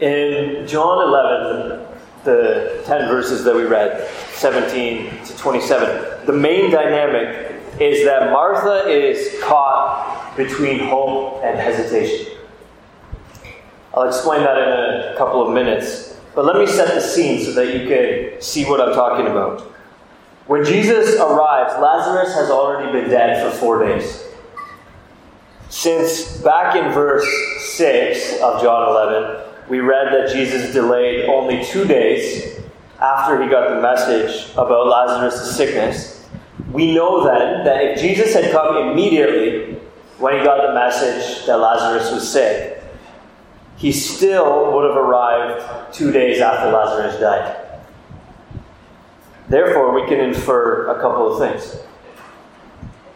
In John 11, the 10 verses that we read, 17 to 27, the main dynamic is that Martha is caught between hope and hesitation. I'll explain that in a couple of minutes, but let me set the scene so that you can see what I'm talking about. When Jesus arrives, Lazarus has already been dead for four days. Since back in verse 6 of John 11, we read that Jesus delayed only two days after he got the message about Lazarus' sickness. We know then that if Jesus had come immediately when he got the message that Lazarus was sick, he still would have arrived two days after Lazarus died. Therefore, we can infer a couple of things.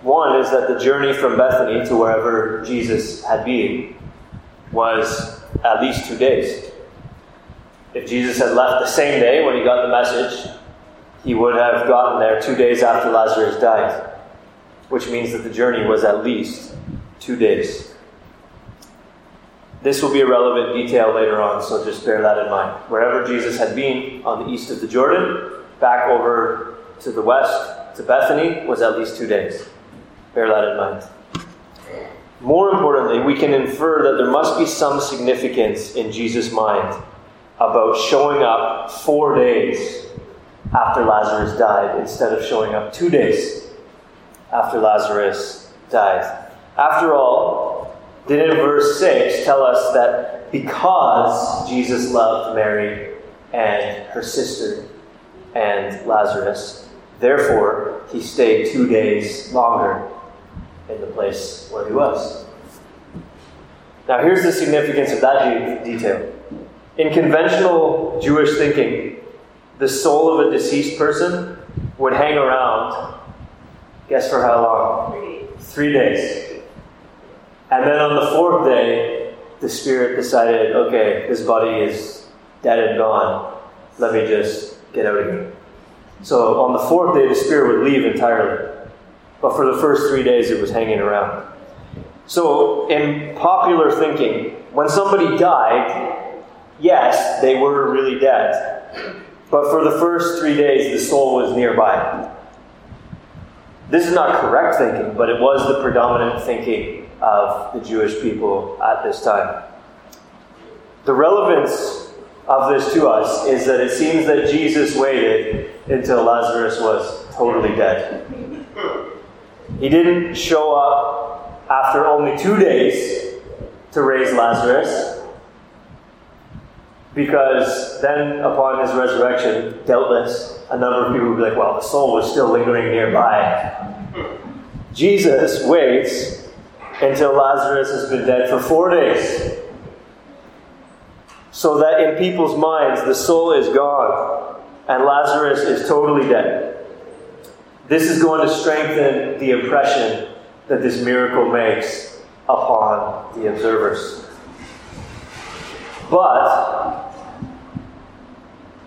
One is that the journey from Bethany to wherever Jesus had been was at least two days. If Jesus had left the same day when he got the message, he would have gotten there two days after Lazarus died, which means that the journey was at least two days. This will be a relevant detail later on, so just bear that in mind. Wherever Jesus had been on the east of the Jordan, back over to the west to Bethany was at least two days. Bear that in mind. More importantly, we can infer that there must be some significance in Jesus' mind about showing up four days after Lazarus died instead of showing up two days after Lazarus died. After all, didn't verse 6 tell us that because Jesus loved Mary and her sister and Lazarus, therefore he stayed two days longer in the place where he was. Now, here's the significance of that detail. In conventional Jewish thinking, the soul of a deceased person would hang around, guess for how long? Three, days. And then on the fourth day, the spirit decided, okay, this body is dead and gone. Let me just get out of here. So on the fourth day, the spirit would leave entirely. But for the first three days, it was hanging around. So, in popular thinking, when somebody died, yes, they were really dead. But for the first three days, the soul was nearby. This is not correct thinking, but it was the predominant thinking of the Jewish people at this time. The relevance of this to us is that it seems that Jesus waited until Lazarus was totally dead. He didn't show up after only two days to raise Lazarus, because then upon his resurrection, doubtless, a number of people would be like, well, the soul was still lingering nearby. Jesus waits until Lazarus has been dead for four days. So that in people's minds, the soul is gone and Lazarus is totally dead. This is going to strengthen the impression that this miracle makes upon the observers. But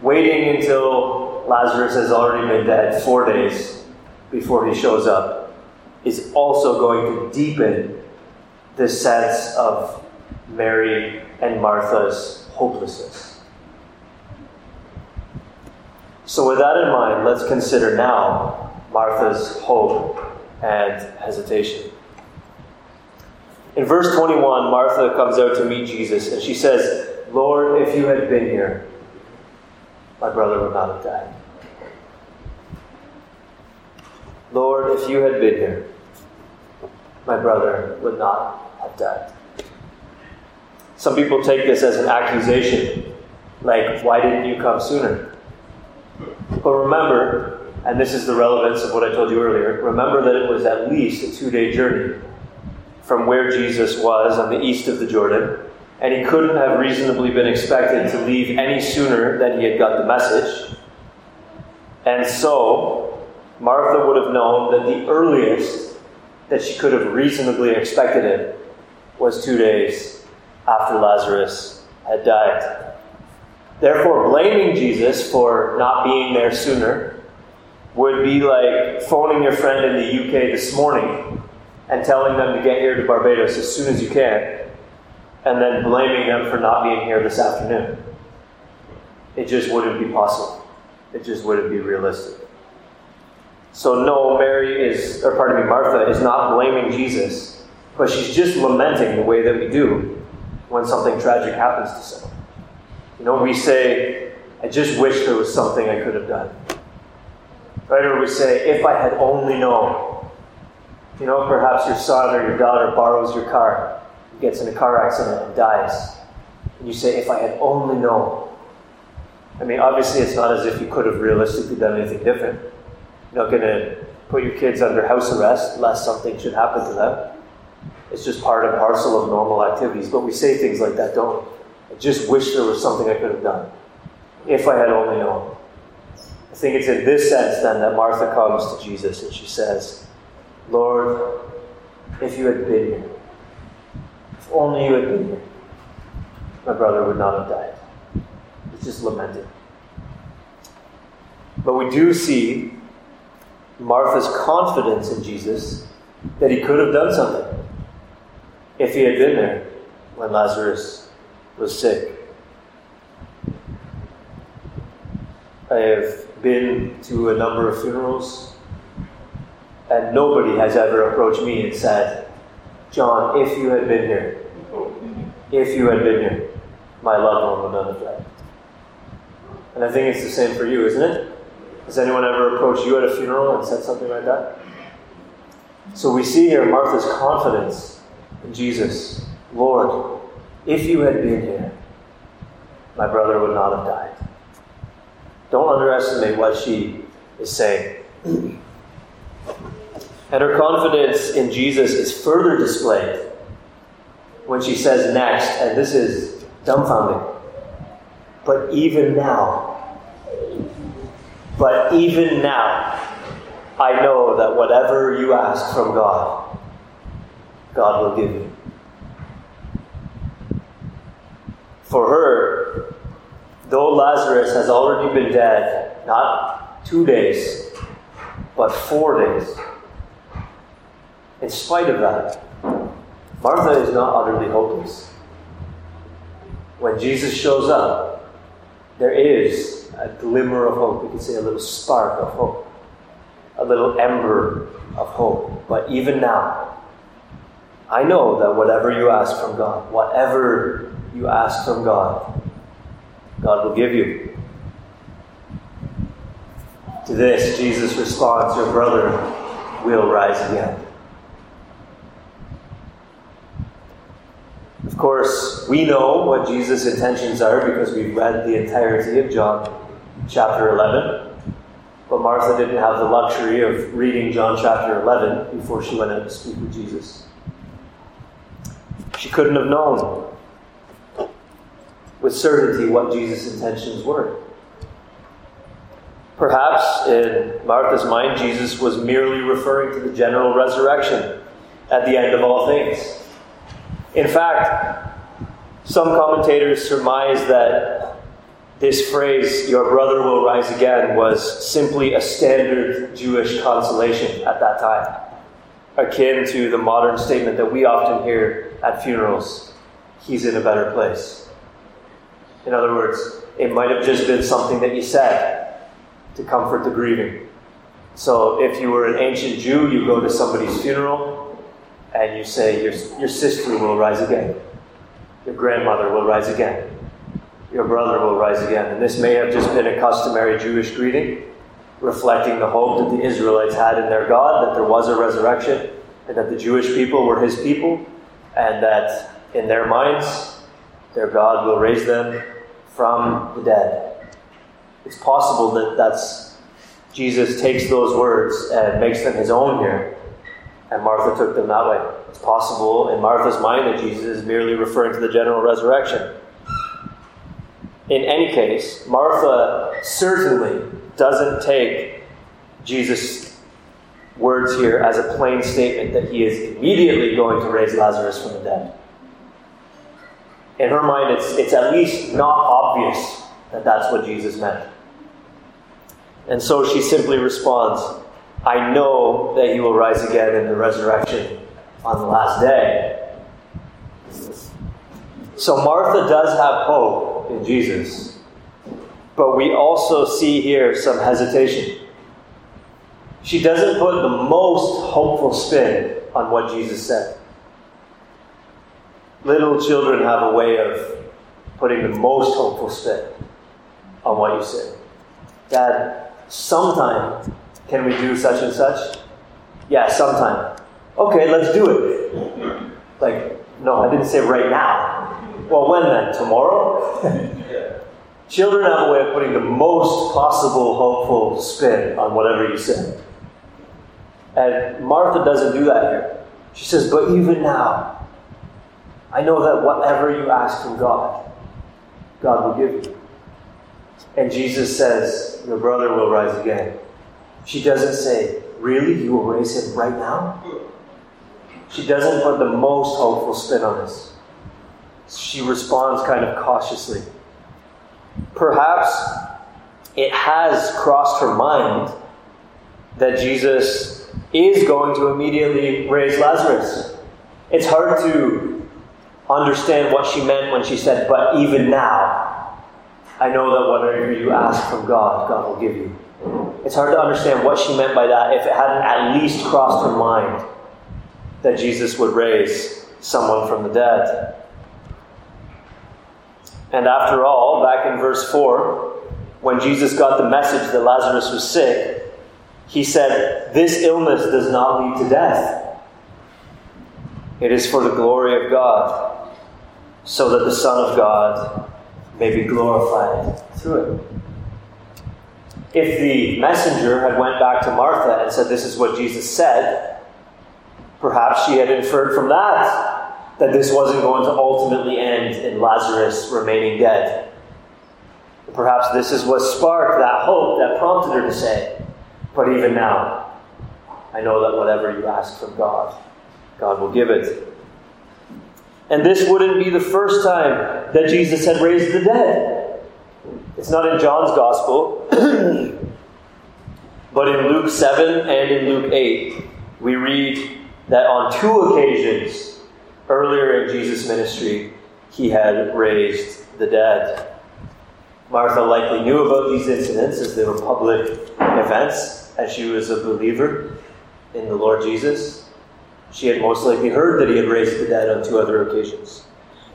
waiting until Lazarus has already been dead four days before he shows up is also going to deepen the sense of Mary and Martha's hopelessness. So, with that in mind, let's consider now Martha's hope and hesitation. In verse 21, Martha comes out to meet Jesus and she says, Lord, if you had been here, my brother would not have died. Lord, if you had been here, my brother would not have died. Some people take this as an accusation, like, why didn't you come sooner? But remember, and this is the relevance of what I told you earlier, remember that it was at least a two day journey from where Jesus was on the east of the Jordan, and he couldn't have reasonably been expected to leave any sooner than he had got the message. And so, Martha would have known that the earliest that she could have reasonably expected it was two days after Lazarus had died. Therefore, blaming Jesus for not being there sooner would be like phoning your friend in the UK this morning and telling them to get here to Barbados as soon as you can, and then blaming them for not being here this afternoon. It just wouldn't be possible. It just wouldn't be realistic. So, no, Mary is, or pardon me, Martha is not blaming Jesus, but she's just lamenting the way that we do when something tragic happens to someone. You know, we say, I just wish there was something I could have done. Right? Or we say, if I had only known. You know, perhaps your son or your daughter borrows your car, gets in a car accident, and dies. And you say, if I had only known. I mean, obviously, it's not as if you could have realistically done anything different. You're not going to put your kids under house arrest lest something should happen to them. It's just part and parcel of normal activities. But we say things like that, don't we? I just wish there was something I could have done. If I had only known. Think it's in this sense then that Martha comes to Jesus and she says, Lord, if you had been here, if only you had been here, my brother would not have died. It's just lamenting. But we do see Martha's confidence in Jesus that he could have done something if he had been there when Lazarus was sick. I have been to a number of funerals, and nobody has ever approached me and said, John, if you had been here, if you had been here, my loved one would not have died. And I think it's the same for you, isn't it? Has anyone ever approached you at a funeral and said something like that? So we see here Martha's confidence in Jesus. Lord, if you had been here, my brother would not have died. Don't underestimate what she is saying. and her confidence in Jesus is further displayed when she says next, and this is dumbfounding, but even now, but even now, I know that whatever you ask from God, God will give you. For her, though Lazarus has already been dead, not two days, but four days, in spite of that, Martha is not utterly hopeless. When Jesus shows up, there is a glimmer of hope. You could say a little spark of hope, a little ember of hope. But even now, I know that whatever you ask from God, whatever you ask from God, God will give you. To this, Jesus responds, Your brother will rise again. Of course, we know what Jesus' intentions are because we've read the entirety of John chapter 11. But Martha didn't have the luxury of reading John chapter 11 before she went out to speak with Jesus. She couldn't have known with certainty what Jesus' intentions were. Perhaps in Martha's mind, Jesus was merely referring to the general resurrection at the end of all things. In fact, some commentators surmise that this phrase, your brother will rise again, was simply a standard Jewish consolation at that time, akin to the modern statement that we often hear at funerals he's in a better place. In other words, it might have just been something that you said to comfort the grieving. So if you were an ancient Jew, you go to somebody's funeral and you say, Your, your sister will rise again, your grandmother will rise again, your brother will rise again. And this may have just been a customary Jewish greeting, reflecting the hope that the Israelites had in their God, that there was a resurrection, and that the Jewish people were his people, and that in their minds, their God will raise them from the dead. It's possible that that's Jesus takes those words and makes them his own here, and Martha took them that way. It's possible in Martha's mind that Jesus is merely referring to the general resurrection. In any case, Martha certainly doesn't take Jesus' words here as a plain statement that he is immediately going to raise Lazarus from the dead in her mind, it's, it's at least not obvious that that's what Jesus meant. And so she simply responds, I know that you will rise again in the resurrection on the last day. So Martha does have hope in Jesus, but we also see here some hesitation. She doesn't put the most hopeful spin on what Jesus said. Little children have a way of putting the most hopeful spin on what you say. Dad, sometime can we do such and such? Yeah, sometime. Okay, let's do it. Like, no, I didn't say right now. Well, when then? Tomorrow? Children have a way of putting the most possible hopeful spin on whatever you say. And Martha doesn't do that here. She says, But even now, I know that whatever you ask from God, God will give you. And Jesus says, Your brother will rise again. She doesn't say, Really? You will raise him right now? She doesn't put the most hopeful spin on this. She responds kind of cautiously. Perhaps it has crossed her mind that Jesus is going to immediately raise Lazarus. It's hard to understand what she meant when she said, but even now, I know that whatever you ask from God, God will give you. It's hard to understand what she meant by that if it hadn't at least crossed her mind that Jesus would raise someone from the dead. And after all, back in verse 4, when Jesus got the message that Lazarus was sick, he said, This illness does not lead to death. It is for the glory of God, so that the Son of God may be glorified through it. If the messenger had went back to Martha and said, This is what Jesus said, perhaps she had inferred from that that this wasn't going to ultimately end in Lazarus remaining dead. Perhaps this is what sparked that hope that prompted her to say, But even now, I know that whatever you ask from God, God will give it. And this wouldn't be the first time that Jesus had raised the dead. It's not in John's Gospel, but in Luke 7 and in Luke 8, we read that on two occasions, Earlier in Jesus' ministry, he had raised the dead. Martha likely knew about these incidents as they were public events, as she was a believer in the Lord Jesus. She had most likely heard that he had raised the dead on two other occasions.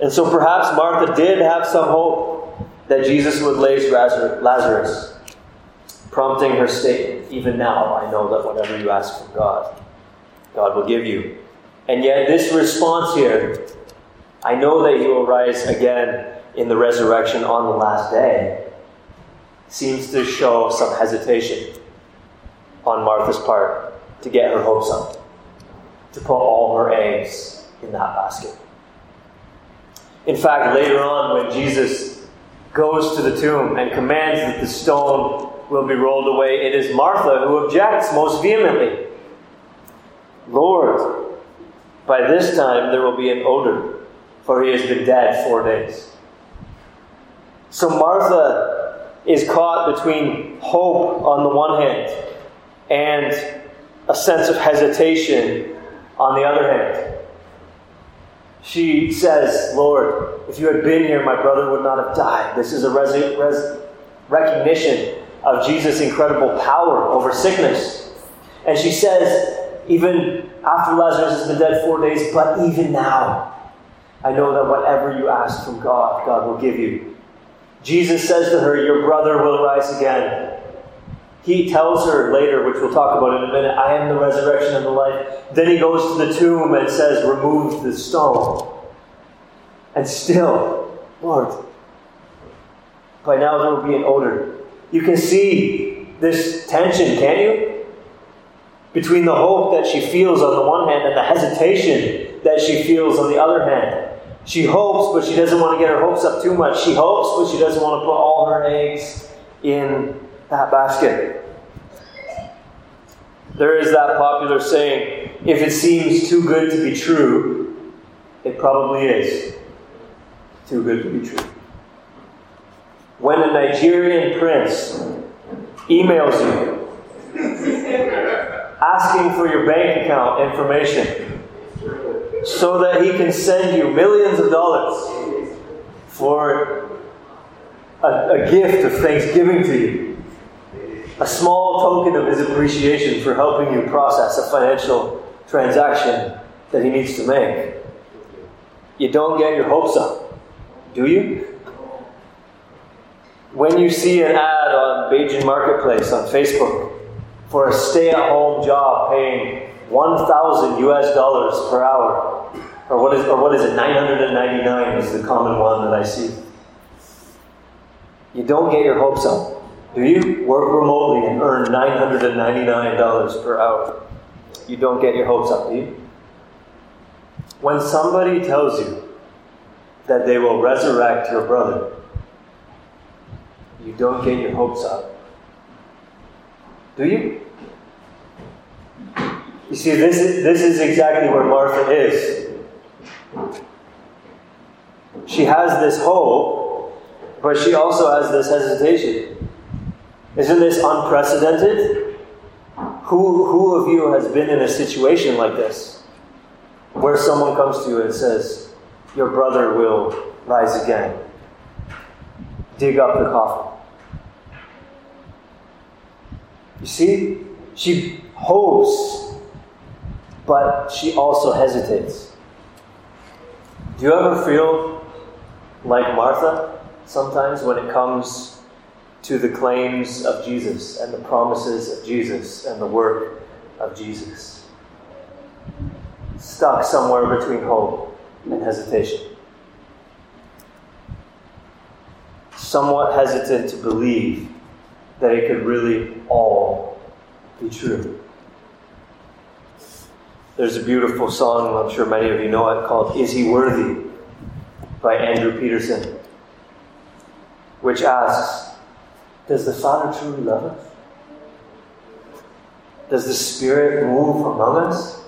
And so perhaps Martha did have some hope that Jesus would raise Lazarus, prompting her statement, Even now, I know that whatever you ask from God, God will give you. And yet, this response here, I know that you will rise again in the resurrection on the last day, seems to show some hesitation on Martha's part to get her hopes up, to put all her eggs in that basket. In fact, later on, when Jesus goes to the tomb and commands that the stone will be rolled away, it is Martha who objects most vehemently. Lord, by this time there will be an odor, for he has been dead four days. So Martha is caught between hope on the one hand and a sense of hesitation on the other hand. She says, Lord, if you had been here, my brother would not have died. This is a res- res- recognition of Jesus' incredible power over sickness. And she says, even after Lazarus has been dead four days, but even now, I know that whatever you ask from God, God will give you. Jesus says to her, Your brother will rise again. He tells her later, which we'll talk about in a minute, I am the resurrection and the life. Then he goes to the tomb and says, Remove the stone. And still, Lord, by now there will be an odor. You can see this tension, can't you? between the hope that she feels on the one hand and the hesitation that she feels on the other hand. She hopes, but she doesn't want to get her hopes up too much. She hopes, but she doesn't want to put all her eggs in that basket. There is that popular saying if it seems too good to be true, it probably is too good to be true. When a Nigerian prince emails you asking for your bank account information so that he can send you millions of dollars. for a, a gift of thanksgiving to you, a small token of his appreciation for helping you process a financial transaction that he needs to make. You don't get your hopes up, do you? When you see an ad on Bajan Marketplace on Facebook for a stay at home job paying 1,000 US dollars per hour, or what is, or what is it, 999 is the common one that I see. You don't get your hopes up, do you? Work remotely and earn $999 per hour. You don't get your hopes up, do you? When somebody tells you that they will resurrect your brother, you don't get your hopes up. Do you? You see, this is, this is exactly where Martha is. She has this hope, but she also has this hesitation. Isn't this unprecedented? Who, who of you has been in a situation like this? Where someone comes to you and says, Your brother will rise again. Dig up the coffin. You see, she hopes, but she also hesitates. Do you ever feel like Martha sometimes when it comes to the claims of Jesus and the promises of Jesus and the work of Jesus? Stuck somewhere between hope and hesitation. Somewhat hesitant to believe that it could really all be true. There's a beautiful song, I'm sure many of you know it, called Is He Worthy by Andrew Peterson, which asks Does the Father truly love us? Does the Spirit move among us?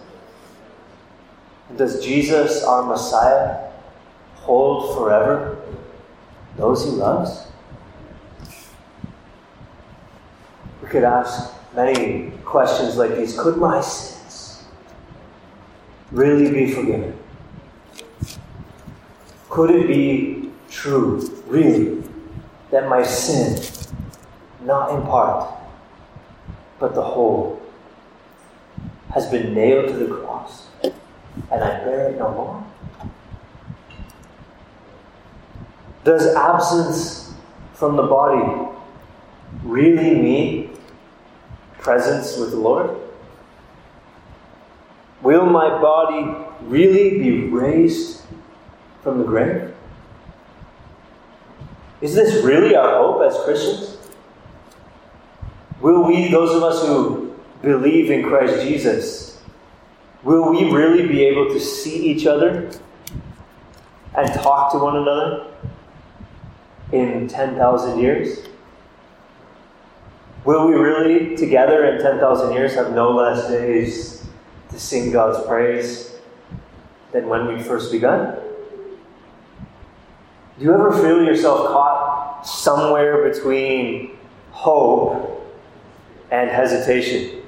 Does Jesus, our Messiah, hold forever those he loves? We could ask many questions like these Could my sins really be forgiven? Could it be true, really, that my sin, not in part, but the whole, has been nailed to the cross and I bear it no more? Does absence from the body really mean presence with the Lord? Will my body really be raised from the grave? Is this really our hope as Christians? Will we, those of us who believe in Christ Jesus, will we really be able to see each other and talk to one another in 10,000 years? Will we really, together in 10,000 years, have no less days to sing God's praise than when we first begun? Do you ever feel yourself caught somewhere between hope and hesitation?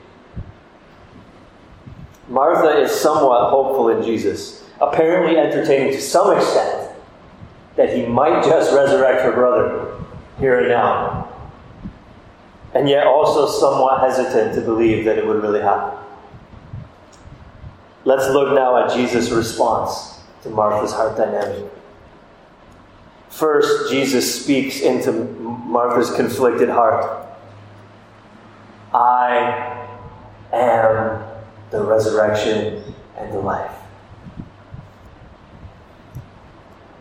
Martha is somewhat hopeful in Jesus, apparently entertaining to some extent that he might just resurrect her brother here and now and yet also somewhat hesitant to believe that it would really happen. Let's look now at Jesus' response to Martha's heart dynamic. First, Jesus speaks into Martha's conflicted heart. I am the resurrection and the life.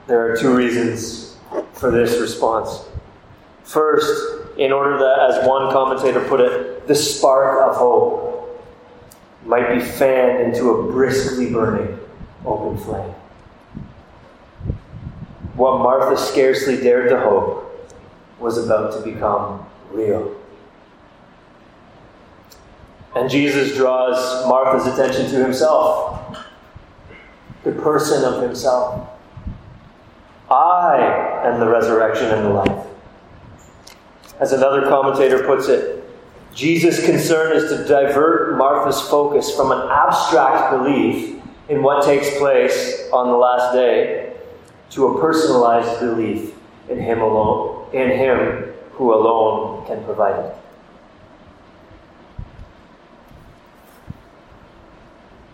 There are two reasons for this response. First, in order that, as one commentator put it, the spark of hope might be fanned into a briskly burning open flame. What Martha scarcely dared to hope was about to become real. And Jesus draws Martha's attention to himself, the person of himself. I am the resurrection and the life. As another commentator puts it, Jesus' concern is to divert Martha's focus from an abstract belief in what takes place on the last day to a personalized belief in Him alone, in Him who alone can provide it.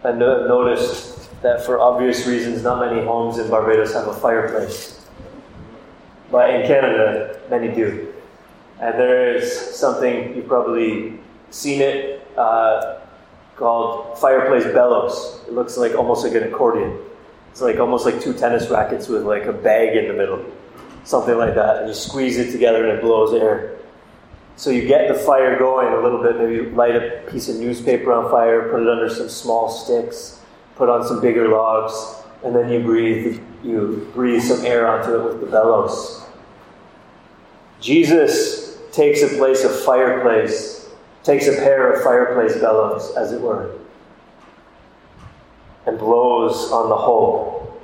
I noticed that for obvious reasons, not many homes in Barbados have a fireplace. But in Canada, many do. And there is something, you've probably seen it, uh, called fireplace bellows. It looks like almost like an accordion. It's like almost like two tennis rackets with like a bag in the middle. Something like that. And you squeeze it together and it blows air. So you get the fire going a little bit, maybe light a piece of newspaper on fire, put it under some small sticks, put on some bigger logs, and then you breathe you breathe some air onto it with the bellows. Jesus takes a place of fireplace, takes a pair of fireplace bellows, as it were, and blows on the hope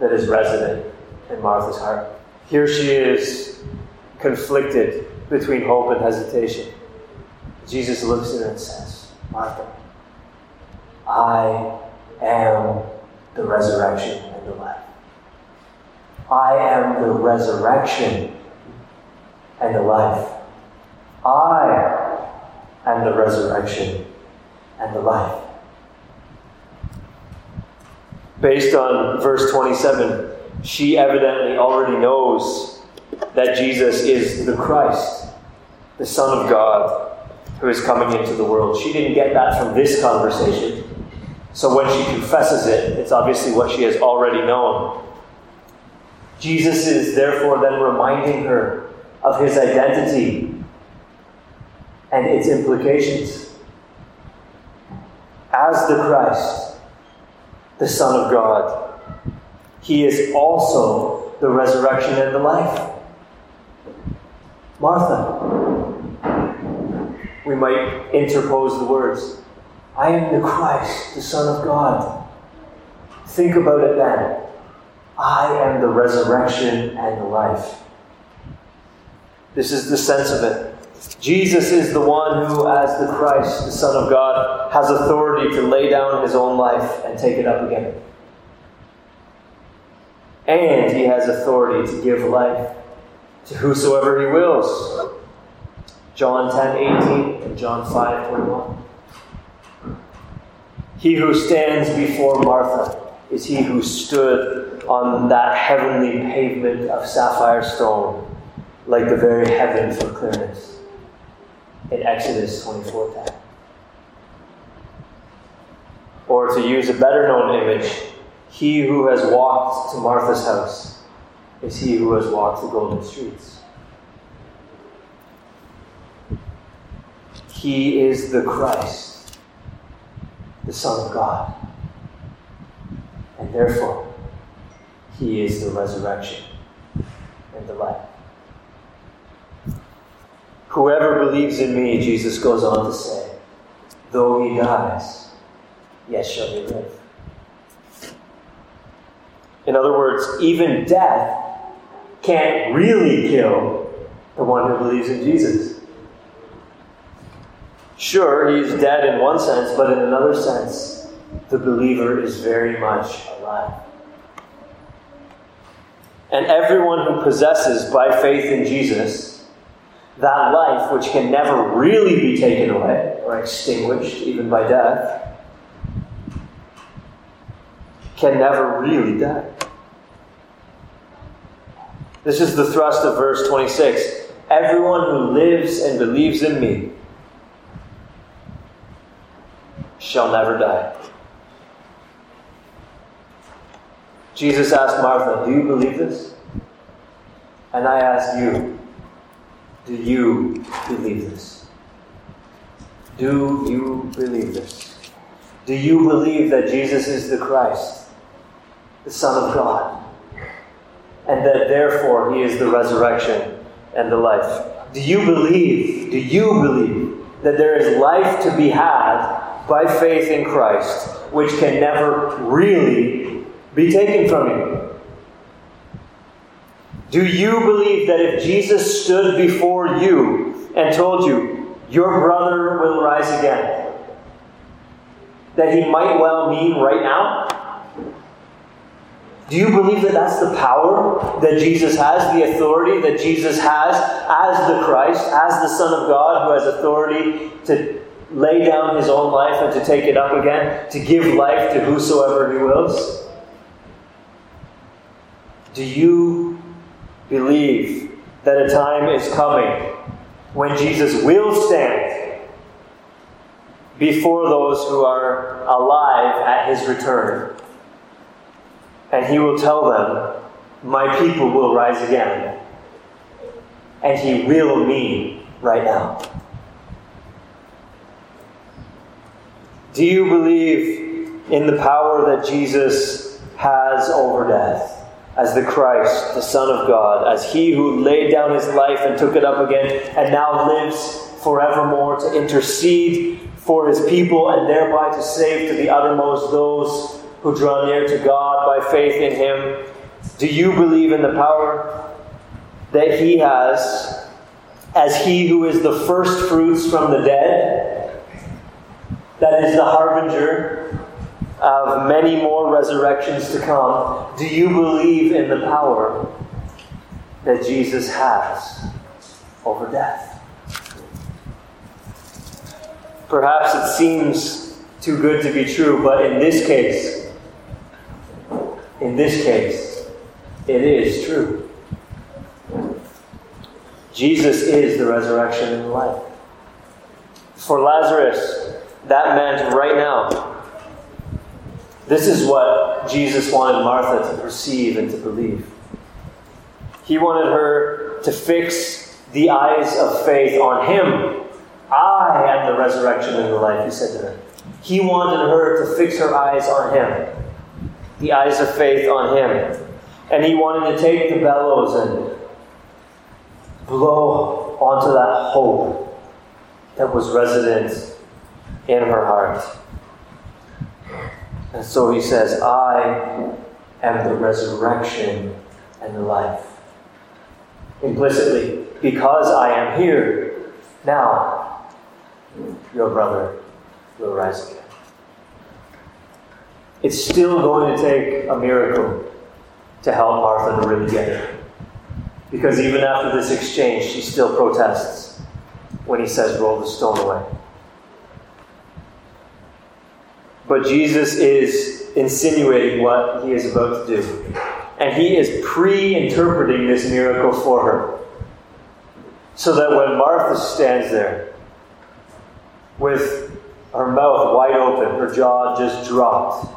that is resident in Martha's heart. Here she is, conflicted between hope and hesitation. Jesus looks at her and says, Martha, I am the resurrection and the life. I am the resurrection and the life. I am the resurrection and the life. Based on verse 27, she evidently already knows that Jesus is the Christ, the Son of God, who is coming into the world. She didn't get that from this conversation. So when she confesses it, it's obviously what she has already known. Jesus is therefore then reminding her of his identity and its implications. As the Christ, the Son of God, he is also the resurrection and the life. Martha, we might interpose the words I am the Christ, the Son of God. Think about it then. I am the resurrection and the life. This is the sense of it. Jesus is the one who, as the Christ, the Son of God, has authority to lay down his own life and take it up again. And he has authority to give life to whosoever he wills. John 10 18 and John 5 21. He who stands before Martha is he who stood on that heavenly pavement of sapphire stone, like the very heaven for clearness, in Exodus 24 10. Or to use a better known image, he who has walked to Martha's house is he who has walked the golden streets. He is the Christ, the Son of God. And therefore, He is the resurrection and the life. Whoever believes in me, Jesus goes on to say, though he dies, yet shall he live. In other words, even death can't really kill the one who believes in Jesus. Sure, he's dead in one sense, but in another sense, the believer is very much alive. And everyone who possesses by faith in Jesus that life which can never really be taken away or extinguished even by death can never really die. This is the thrust of verse 26. Everyone who lives and believes in me shall never die. Jesus asked Martha, Do you believe this? And I ask you, Do you believe this? Do you believe this? Do you believe that Jesus is the Christ, the Son of God? and that therefore he is the resurrection and the life. Do you believe, do you believe that there is life to be had by faith in Christ, which can never really be taken from you? Do you believe that if Jesus stood before you and told you, your brother will rise again, that he might well mean right now? Do you believe that that's the power that Jesus has, the authority that Jesus has as the Christ, as the Son of God, who has authority to lay down his own life and to take it up again, to give life to whosoever he wills? Do you believe that a time is coming when Jesus will stand before those who are alive at his return? And he will tell them, My people will rise again. And he will mean right now. Do you believe in the power that Jesus has over death? As the Christ, the Son of God, as He who laid down His life and took it up again, and now lives forevermore to intercede for His people and thereby to save to the uttermost those who draw near to God by faith in Him. Do you believe in the power that He has as He who is the first fruits from the dead? That is the harbinger of many more resurrections to come. Do you believe in the power that Jesus has over death? Perhaps it seems too good to be true, but in this case, in this case, it is true. Jesus is the resurrection and the life. For Lazarus, that meant right now. This is what Jesus wanted Martha to perceive and to believe. He wanted her to fix the eyes of faith on Him. I am the resurrection and the life, He said to her. He wanted her to fix her eyes on Him the eyes of faith on him. And he wanted to take the bellows and blow onto that hope that was resident in her heart. And so he says, I am the resurrection and the life. Implicitly, because I am here, now your brother will rise again. It's still going to take a miracle to help Martha to really get it. Because even after this exchange, she still protests when he says, Roll the stone away. But Jesus is insinuating what he is about to do. And he is pre interpreting this miracle for her. So that when Martha stands there with her mouth wide open, her jaw just dropped,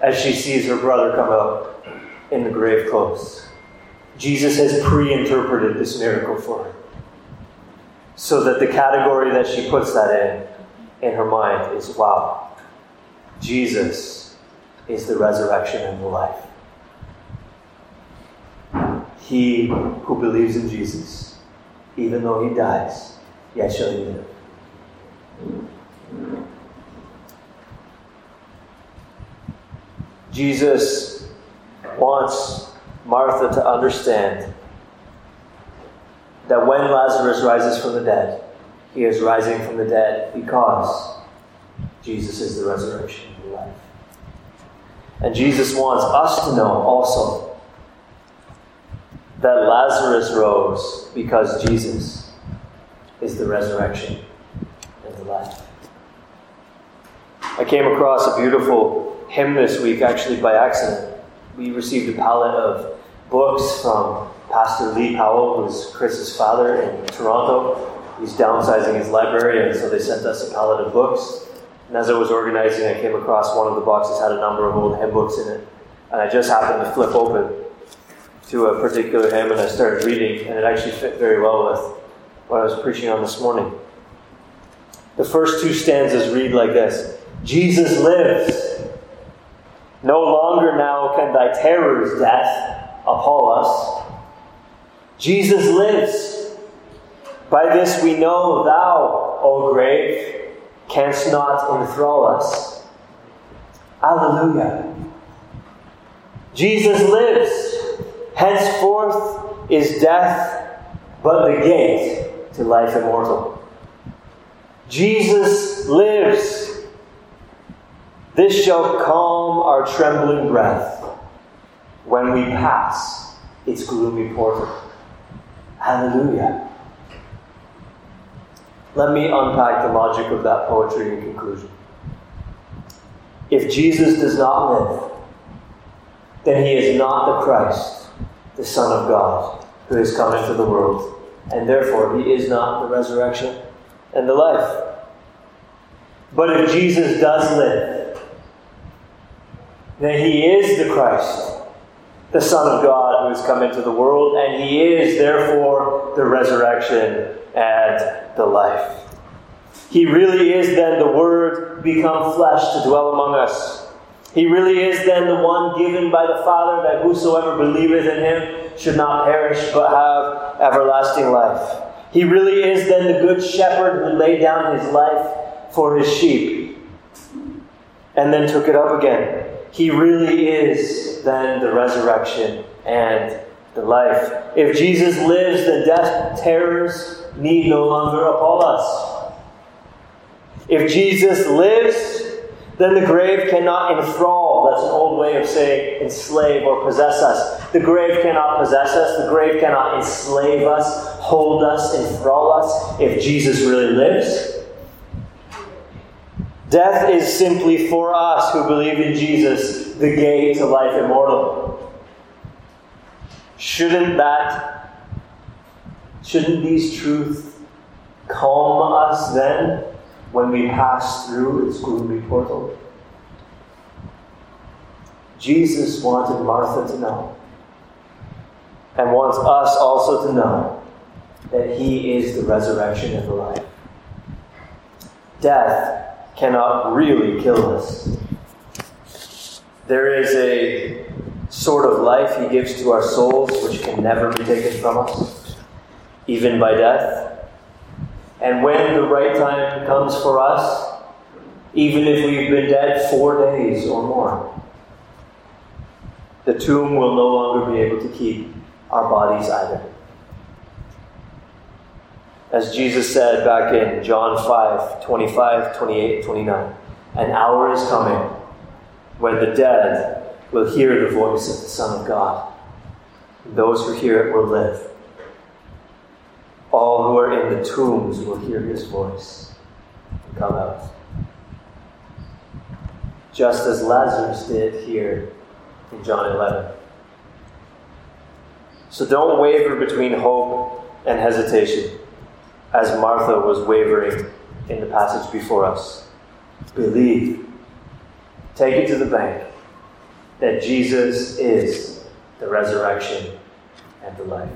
as she sees her brother come out in the grave clothes. Jesus has pre interpreted this miracle for her. So that the category that she puts that in, in her mind, is wow, Jesus is the resurrection and the life. He who believes in Jesus, even though he dies, yet shall he live. Jesus wants Martha to understand that when Lazarus rises from the dead, he is rising from the dead because Jesus is the resurrection and the life. And Jesus wants us to know also that Lazarus rose because Jesus is the resurrection and the life. I came across a beautiful hymn this week, actually by accident. We received a pallet of books from Pastor Lee Powell, who's Chris's father in Toronto. He's downsizing his library, and so they sent us a pallet of books. And as I was organizing, I came across one of the boxes had a number of old hymn books in it. And I just happened to flip open to a particular hymn, and I started reading, and it actually fit very well with what I was preaching on this morning. The first two stanzas read like this Jesus lives. No longer now can thy terrors, death, appall us. Jesus lives. By this we know thou, O grave, canst not enthrall us. Alleluia. Jesus lives. Henceforth is death but the gate to life immortal. Jesus lives. This shall calm our trembling breath. when we pass its gloomy portal. Hallelujah. Let me unpack the logic of that poetry in conclusion. If Jesus does not live, then he is not the Christ, the Son of God, who has come into the world, and therefore he is not the resurrection and the life. But if Jesus does live, then he is the Christ, the Son of God who has come into the world, and he is therefore the resurrection and the life. He really is then the Word become flesh to dwell among us. He really is then the one given by the Father that whosoever believeth in him should not perish but have everlasting life. He really is then the good shepherd who laid down his life for his sheep and then took it up again. He really is then the resurrection and the life. If Jesus lives, then death terrors need no longer appall us. If Jesus lives, then the grave cannot enthrall. That's an old way of saying enslave or possess us. The grave cannot possess us. The grave cannot enslave us, hold us, enthrall us if Jesus really lives. Death is simply for us who believe in Jesus the gate to life immortal. Shouldn't that, shouldn't these truths calm us then? when we pass through its gloomy portal. Jesus wanted Martha to know, and wants us also to know, that He is the resurrection and the life. Death cannot really kill us. There is a sort of life He gives to our souls which can never be taken from us, even by death. And when the right time comes for us, even if we've been dead four days or more, the tomb will no longer be able to keep our bodies either. As Jesus said back in John 5 25, 28, 29, an hour is coming when the dead will hear the voice of the Son of God. Those who hear it will live. All who are in the tombs will hear his voice and come out. Just as Lazarus did here in John 11. So don't waver between hope and hesitation, as Martha was wavering in the passage before us. Believe. Take it to the bank that Jesus is the resurrection and the life.